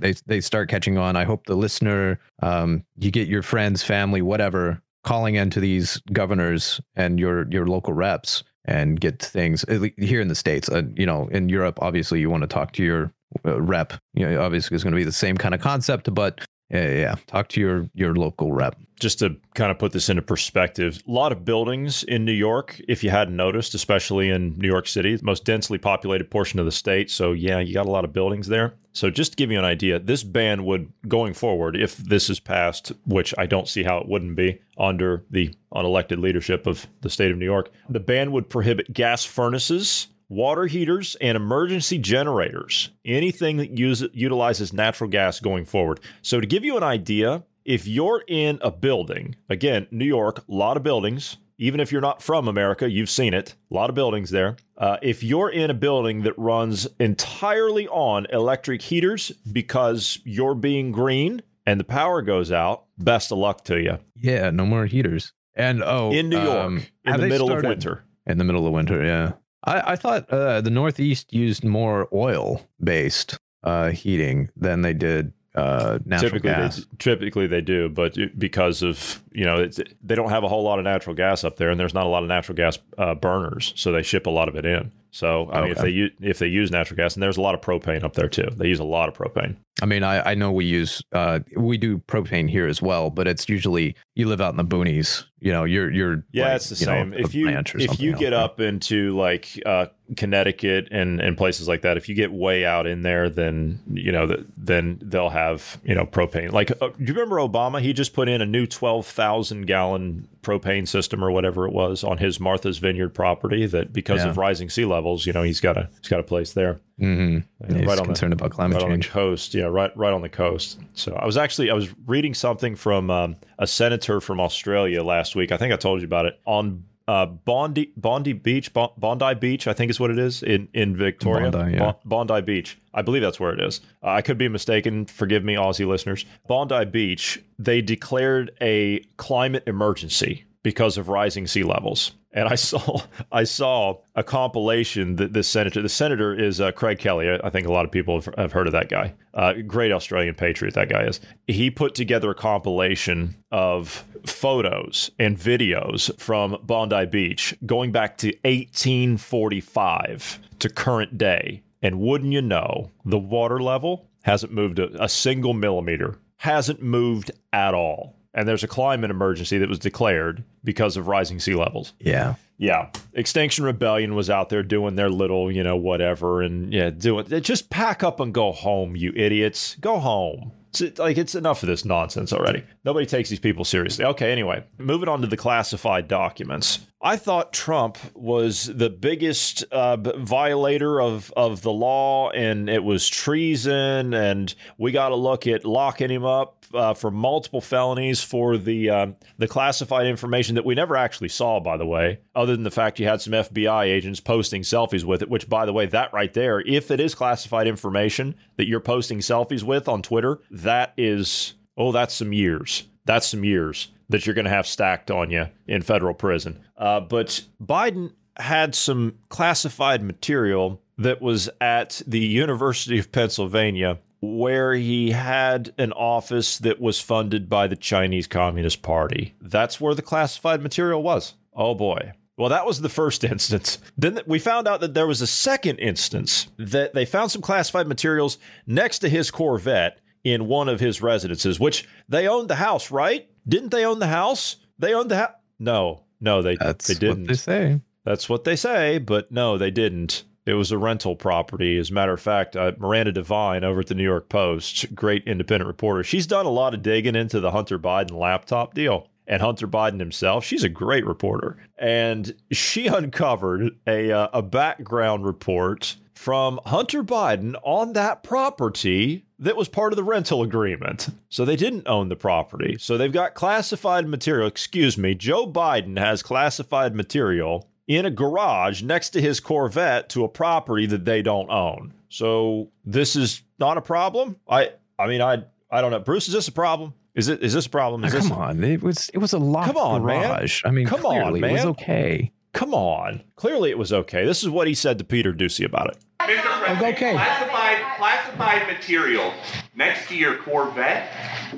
they they start catching on. I hope the listener, um, you get your friends, family, whatever, calling into these governors and your your local reps and get things here in the states. Uh, you know, in Europe, obviously, you want to talk to your uh, rep. You know, obviously, it's going to be the same kind of concept, but yeah, yeah, talk to your your local rep. just to kind of put this into perspective, a lot of buildings in New York, if you hadn't noticed, especially in New York City, the most densely populated portion of the state. So, yeah, you got a lot of buildings there. So, just to give you an idea, this ban would, going forward, if this is passed, which I don't see how it wouldn't be under the unelected leadership of the state of New York, the ban would prohibit gas furnaces. Water heaters and emergency generators, anything that use, utilizes natural gas going forward. So, to give you an idea, if you're in a building, again, New York, a lot of buildings, even if you're not from America, you've seen it. A lot of buildings there. Uh, if you're in a building that runs entirely on electric heaters because you're being green and the power goes out, best of luck to you. Yeah, no more heaters. And oh, in New York, um, in the middle of winter. In the middle of winter, yeah. I, I thought uh, the Northeast used more oil based uh, heating than they did uh, natural typically, gas. They, typically they do, but because of you know it's, they don't have a whole lot of natural gas up there, and there's not a lot of natural gas uh, burners, so they ship a lot of it in. So I mean, if they use if they use natural gas, and there's a lot of propane up there too. They use a lot of propane. I mean, I, I know we use uh, we do propane here as well, but it's usually you live out in the boonies. You know, you're you're Yeah, like, it's the know, same. a if you if you get up into like uh, Connecticut and and places like that, if you get way out in there, then you know that then they'll have you know propane. Like, uh, do you remember Obama? He just put in a new twelve thousand gallon propane system or whatever it was on his Martha's Vineyard property. That because Yeah. of rising sea levels, you know, he's got a he's got a place there. Mhm. You know, Yeah, he's on concerned the, about climate right on the change. coast. Yeah, right, right on the coast. So I was actually I was reading something from um, a senator from Australia last week. I think I told you about it on uh, Bondi Bondi Beach, Bondi Beach. I think is what it is in in Victoria. Bondi, yeah. Bondi Beach. I believe that's where it is. Uh, I could be mistaken. Forgive me, Aussie listeners. Bondi Beach. They declared a climate emergency because of rising sea levels. And I saw I saw a compilation that this senator the senator is uh, Craig Kelly. I think a lot of people have, have heard of that guy. Uh, great Australian patriot that guy is. He put together a compilation of photos and videos from Bondi Beach going back to 1845 to current day. And wouldn't you know, the water level hasn't moved a, a single millimeter, hasn't moved at all. And there's a climate emergency that was declared because of rising sea levels. Yeah. Yeah. Extinction Rebellion was out there doing their little, you know, whatever. And yeah, doing just pack up and go home, you idiots. Go home. It's like it's enough of this nonsense already. Nobody takes these people seriously. Okay, anyway, moving on to the classified documents. I thought Trump was the biggest uh, violator of, of the law, and it was treason. And we got to look at locking him up uh, for multiple felonies for the uh, the classified information that we never actually saw, by the way, other than the fact you had some FBI agents posting selfies with it. Which, by the way, that right there, if it is classified information that you're posting selfies with on Twitter, that is oh, that's some years. That's some years that you're going to have stacked on you in federal prison. Uh, but Biden had some classified material that was at the University of Pennsylvania where he had an office that was funded by the Chinese Communist Party. That's where the classified material was. Oh boy. Well, that was the first instance. Then we found out that there was a second instance that they found some classified materials next to his Corvette in one of his residences, which they owned the house, right? Didn't they own the house? They owned the house. No, no, they That's they didn't. they say. That's what they say, but no, they didn't. It was a rental property. As a matter of fact, uh, Miranda Devine over at the New York Post, great independent reporter, she's done a lot of digging into the Hunter Biden laptop deal. And Hunter Biden himself, she's a great reporter. And she uncovered a, uh, a background report from Hunter Biden on that property that was part of the rental agreement. So they didn't own the property. So they've got classified material. Excuse me, Joe Biden has classified material in a garage next to his Corvette to a property that they don't own. So this is not a problem. I I mean I I don't know. Bruce, is this a problem? Is it is this a problem? Is this come on, it was it was a locked Come on, man. garage. I mean, Come clearly on, it was okay. Come on. Clearly it was okay. This is what he said to Peter Doocy about it. Mr. President, classified, classified material next to your Corvette.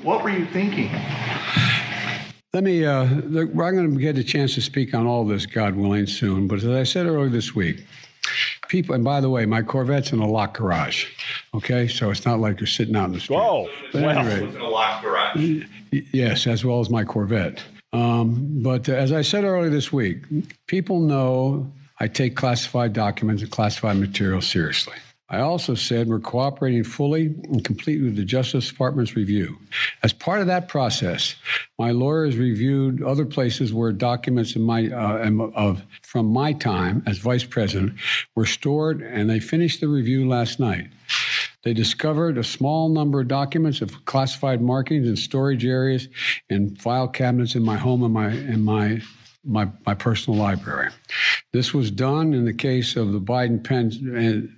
What were you thinking? Let me, uh, look, I'm going to get a chance to speak on all this, God willing, soon. But as I said earlier this week, people, and by the way, my Corvette's in a locked garage. Okay. So it's not like you're sitting out in the street. Whoa. But Well, anyway, it in a locked garage. Yes, as well as my Corvette. Um, but uh, as I said earlier this week, people know I take classified documents and classified material seriously. I also said we're cooperating fully and completely with the Justice Department's review. As part of that process, my lawyer has reviewed other places where documents my uh, of from my time as vice president were stored, and they finished the review last night. They discovered a small number of documents of classified markings in storage areas and file cabinets in my home and my in my my, my personal library. This was done in the case of the Biden Penn.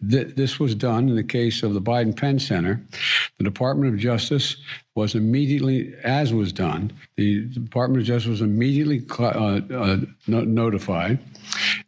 Th- this was done in the case of the Biden Penn Center. The Department of Justice was immediately, as was done, the Department of Justice was immediately uh, uh, no- notified,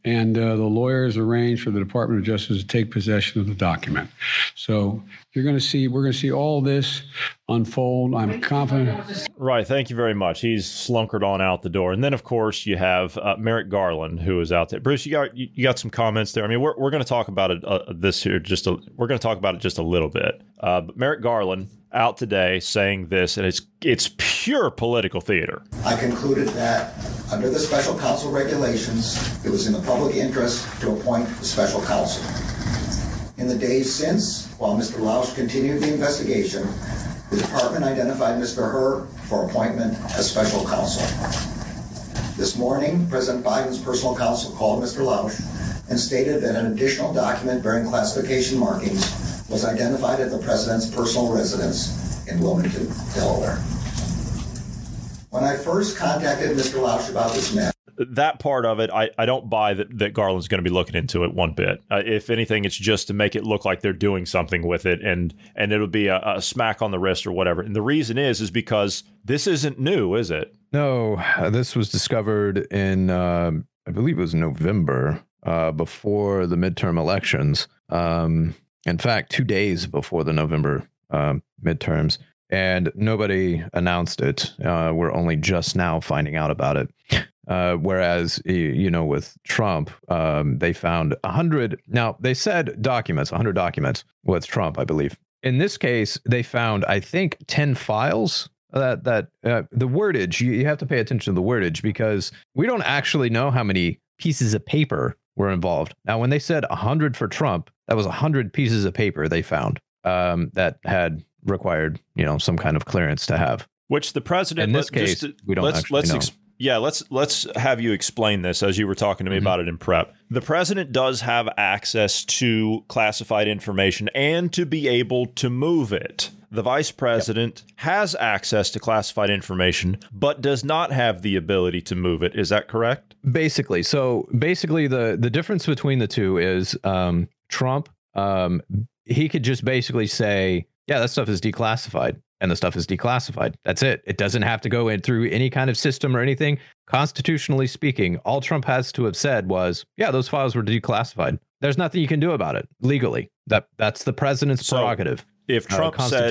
and uh, the lawyers arranged for the Department of Justice to take possession of the document. So you're going to see, we're going to see all this unfold. I'm confident. Right. Thank you very much. He's slunkered on out the door, and then of course you have uh, Merrick Garland, who is out there. Bruce, you got you, got some comments there. I mean, we're, we're going to talk about it uh, this here just a, we're going to talk about it just a little bit. Uh, but Merrick Garland out today saying this, and it's it's pure political theater. I concluded that under the special counsel regulations, it was in the public interest to appoint the special counsel. In the days since, while Mr. Lausch continued the investigation, the department identified Mr. Hur for appointment as special counsel. This morning, President Biden's personal counsel called Mr. Lausch and stated that an additional document bearing classification markings was identified at the president's personal residence in Wilmington, Delaware. When I first contacted Mr. Lausch about this matter, that part of it, I, I don't buy that, that Garland's going to be looking into it one bit. Uh, if anything, it's just to make it look like they're doing something with it, and and it'll be a, a, smack on the wrist or whatever. And the reason is is because this isn't new, is it? No, this was discovered in uh, I believe it was November uh, before the midterm elections. Um, in fact, two days before the November uh, midterms and nobody announced it. Uh, we're only just now finding out about it. Uh, whereas, you know, with Trump, um, they found a hundred. Now they said documents, a hundred documents with Trump, I believe. In this case, they found, I think, ten files. That that uh, the wordage you, you have to pay attention to the wordage because we don't actually know how many pieces of paper were involved. Now, when they said a hundred for Trump, that was a hundred pieces of paper they found um, that had required, you know, some kind of clearance to have. Which the president in this let, case just, we don't let's, actually let's know. Ex- yeah, let's let's have you explain this as you were talking to me Mm-hmm. about it in prep. The president does have access to classified information and to be able to move it. The vice president yep. has access to classified information, but does not have the ability to move it. Is that correct? Basically, so basically, the the difference between the two is um, Trump. Um, he could just basically say, "Yeah, that stuff is declassified," and the stuff is declassified. That's it. It doesn't have to go in through any kind of system or anything. Constitutionally speaking, all Trump has to have said was, "Yeah, those files were declassified." There's nothing you can do about it legally. That that's the president's So, prerogative. If uh, Trump said-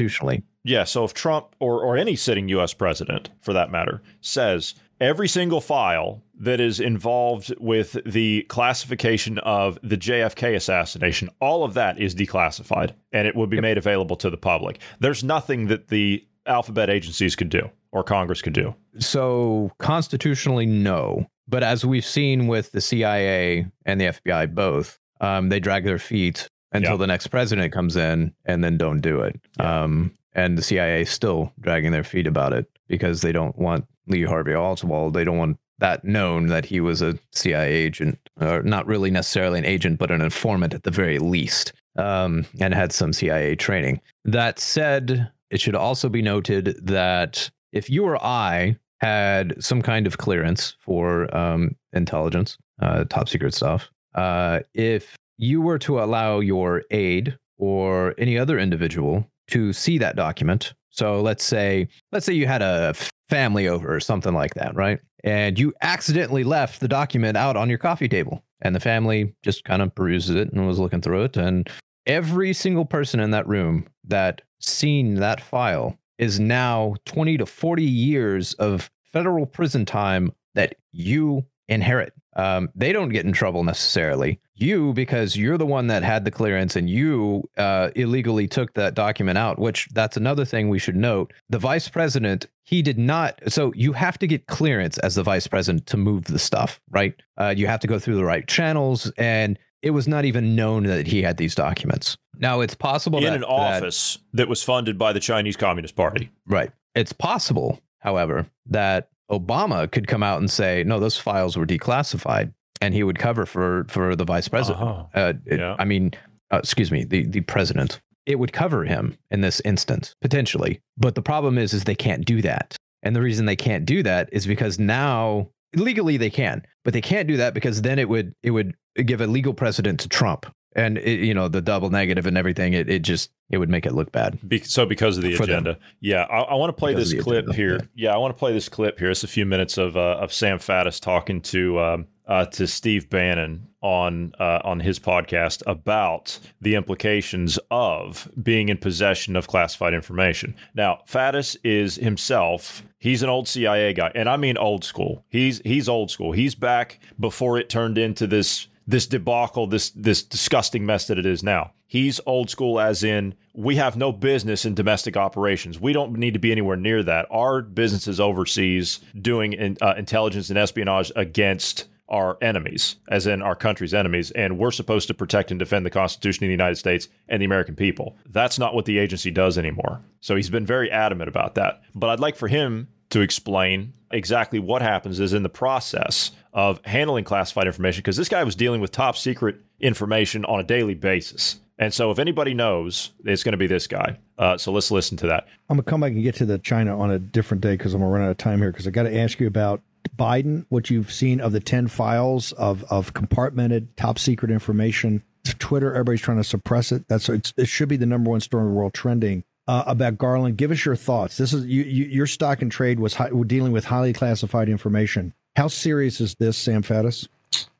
Yeah, so if Trump or, or any sitting U.S. president, for that matter, says every single file that is involved with the classification of the JFK assassination, all of that is declassified and it would be made available to the public. There's nothing that the alphabet agencies could do or Congress could do. So constitutionally, no. But as we've seen with the CIA and the FBI both, um, they drag their feet until Yeah. the next president comes in and then don't do it. Um, and the CIA is still dragging their feet about it because they don't want Lee Harvey Oswald. They don't want that known that he was a CIA agent, or not really necessarily an agent, but an informant at the very least, um, and had some CIA training. That said, it should also be noted that if you or I had some kind of clearance for um, intelligence, uh, top secret stuff, uh, if you were to allow your aide or any other individual to see that document, so let's say let's say you had a family over or something like that, right? And you accidentally left the document out on your coffee table, and the family just kind of peruses it and was looking through it, and every single person in that room that seen that file is now 20 to 40 years of federal prison time that you inherit. Um, they don't get in trouble necessarily. You, because you're the one that had the clearance and you uh, illegally took that document out, which that's another thing we should note. The vice president, he did not. So you have to get clearance as the vice president to move the stuff, right? Uh, you have to go through the right channels. And it was not even known that he had these documents. Now, it's possible in that, an that- office that was funded by the Chinese Communist Party. Right. It's possible, however, that Obama could come out and say, "No, those files were declassified," and he would cover for for the vice president. Uh-huh. Uh, it- Yeah. I mean, uh, excuse me, the the president. It would cover him in this instance potentially, but the problem is, is they can't do that, and the reason they can't do that is because now legally they can, but they can't do that because then it would it would give a legal precedent to Trump and it, you know the double negative and everything. It it just it would make it look bad. Be- so because of the For them. agenda, yeah, I, I want to play Because this clip agenda, here. Yeah. I want to play this clip here. It's a few minutes of uh, of Sam Faddis talking to um, uh, to Steve Bannon on uh, on his podcast about the implications of being in possession of classified information. Now, Faddis is himself. He's an old CIA guy, and I mean old school. He's he's old school. He's back before it turned into this this debacle, this this disgusting mess that it is now. He's old school, as in we have no business in domestic operations. We don't need to be anywhere near that. Our business is overseas doing in, uh, intelligence and espionage against our enemies, as in our country's enemies, and we're supposed to protect and defend the Constitution of the United States and the American people. That's not what the agency does anymore. So he's been very adamant about that. But I'd like for him to explain exactly what happens is in the process of handling classified information because this guy was dealing with top secret information on a daily basis. And so if anybody knows, it's going to be this guy. Uh, so let's listen to that. I'm gonna come back and get to the China on a different day because I'm gonna run out of time here. Because I got to ask you about Biden, what you've seen of the ten files of of compartmented top secret information. Twitter, everybody's trying to suppress it. That's it should be the number one story in the world trending. Uh, about Garland, give us your thoughts. This is you, you, your stock and trade was hi, dealing with highly classified information. How serious is this, Sam Faddis?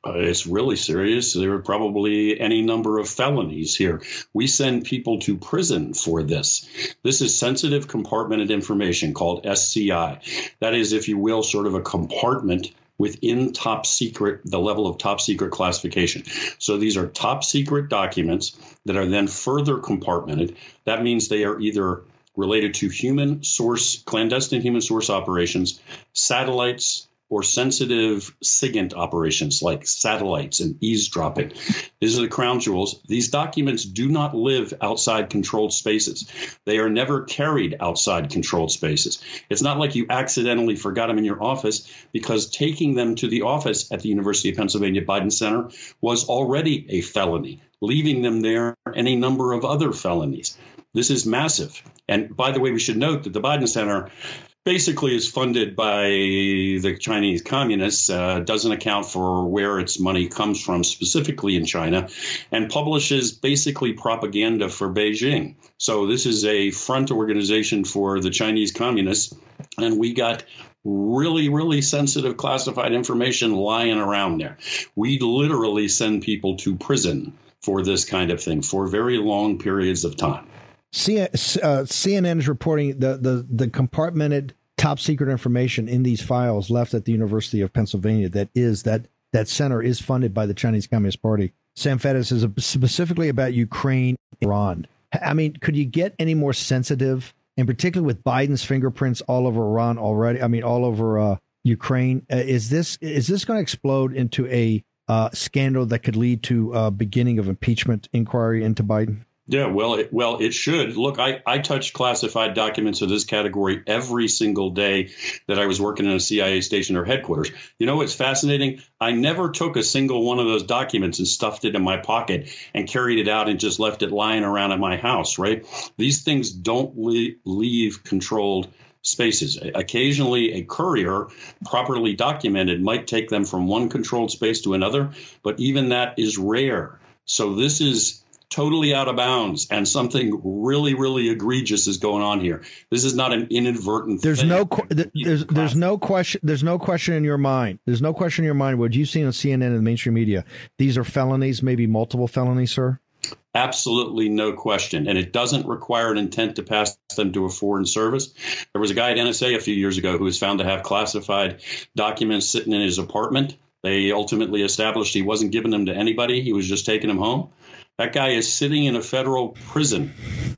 Uh, it's really serious. There are probably any number of felonies here. We send people to prison for this. This is sensitive compartmented information called SCI. That is, if you will, sort of a compartment within top secret, the level of top secret classification. So these are top secret documents that are then further compartmented. That means they are either related to human source, clandestine human source operations, satellites, or sensitive SIGINT operations like satellites and eavesdropping. These are the crown jewels. These documents do not live outside controlled spaces. They are never carried outside controlled spaces. It's not like you accidentally forgot them in your office because taking them to the office at the University of Pennsylvania Biden Center was already a felony. Leaving them there, any number of other felonies. This is massive. And by the way, we should note that the Biden Center basically is funded by the Chinese communists, uh, doesn't account for where its money comes from specifically in China, and publishes basically propaganda for Beijing. So this is a front organization for the Chinese communists, and we got really, really sensitive classified information lying around there. We literally send people to prison for this kind of thing for very long periods of time. C- uh, CNN is reporting the, the, the compartmented top secret information in these files left at the University of Pennsylvania that is that that center is funded by the Chinese Communist Party. Sam Faddis is specifically about Ukraine, Iran. I mean, could you get any more sensitive, and particularly with Biden's fingerprints all over Iran already? I mean, all over uh, Ukraine. Uh, is this is this going to explode into a uh, scandal that could lead to uh, beginning of impeachment inquiry into Biden? Yeah, well, it, well, it should. Look, I, I touched classified documents of this category every single day that I was working in a CIA station or headquarters. You know what's fascinating? I never took a single one of those documents and stuffed it in my pocket and carried it out and just left it lying around in my house, right? These things don't le- leave controlled spaces. Occasionally, a courier, properly documented, might take them from one controlled space to another, but even that is rare. So this is totally out of bounds and something really really egregious is going on here this is not an inadvertent there's thing. no there's there's no question there's no question in your mind there's no question in your mind what you've seen on cnn and the mainstream media these are felonies maybe multiple felonies sir Absolutely no question. And it doesn't require an intent to pass them to a foreign service. There was a guy at NSA a few years ago who was found to have classified documents sitting in his apartment. They ultimately established he wasn't giving them to anybody, he was just taking them home. That guy is sitting in a federal prison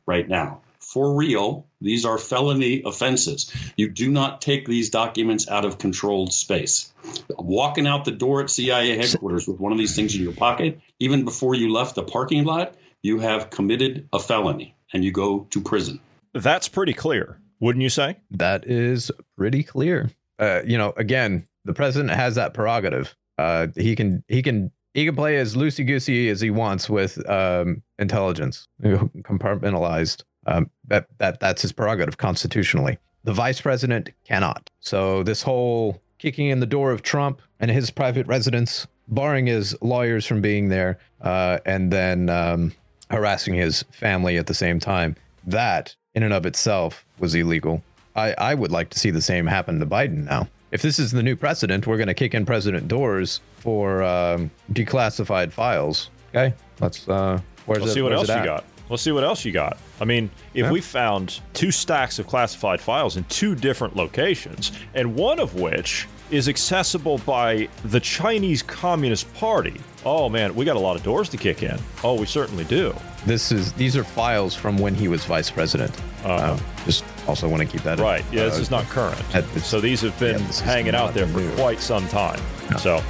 right now. For real, these are felony offenses. You do not take these documents out of controlled space. Walking out the door at CIA headquarters with one of these things in your pocket, even before you left the parking lot, you have committed a felony and you go to prison. That's pretty clear, wouldn't you say? That is pretty clear. Uh, you know, again, the president has that prerogative. Uh, he can he can he can play as loosey goosey as he wants with um, intelligence, compartmentalized. Um, that that that's his prerogative constitutionally. The vice president cannot. So this whole kicking in the door of Trump and his private residence, barring his lawyers from being there, uh, and then um, harassing his family at the same time. That, in and of itself, was illegal. I, I would like to see the same happen to Biden now. If this is the new precedent, we're going to kick in President doors for um, declassified files. Okay, let's. Uh, where's Let's it, see what else it you got. Let's see what else you got. I mean, if Yeah. we found two stacks of classified files in two different locations, and one of which is accessible by the Chinese Communist Party, oh man, we got a lot of doors to kick in. Oh, we certainly do. This is these are files from when he was vice president. Um, just also want to keep that in- Right. Yeah, this uh, is not current. So these have been yeah, hanging out there for new. quite some time. So,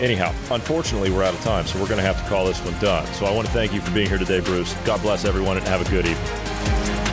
anyhow, unfortunately, we're out of time, so we're going to have to call this one done. So I want to thank you for being here today, Bruce. God bless everyone and have a good evening.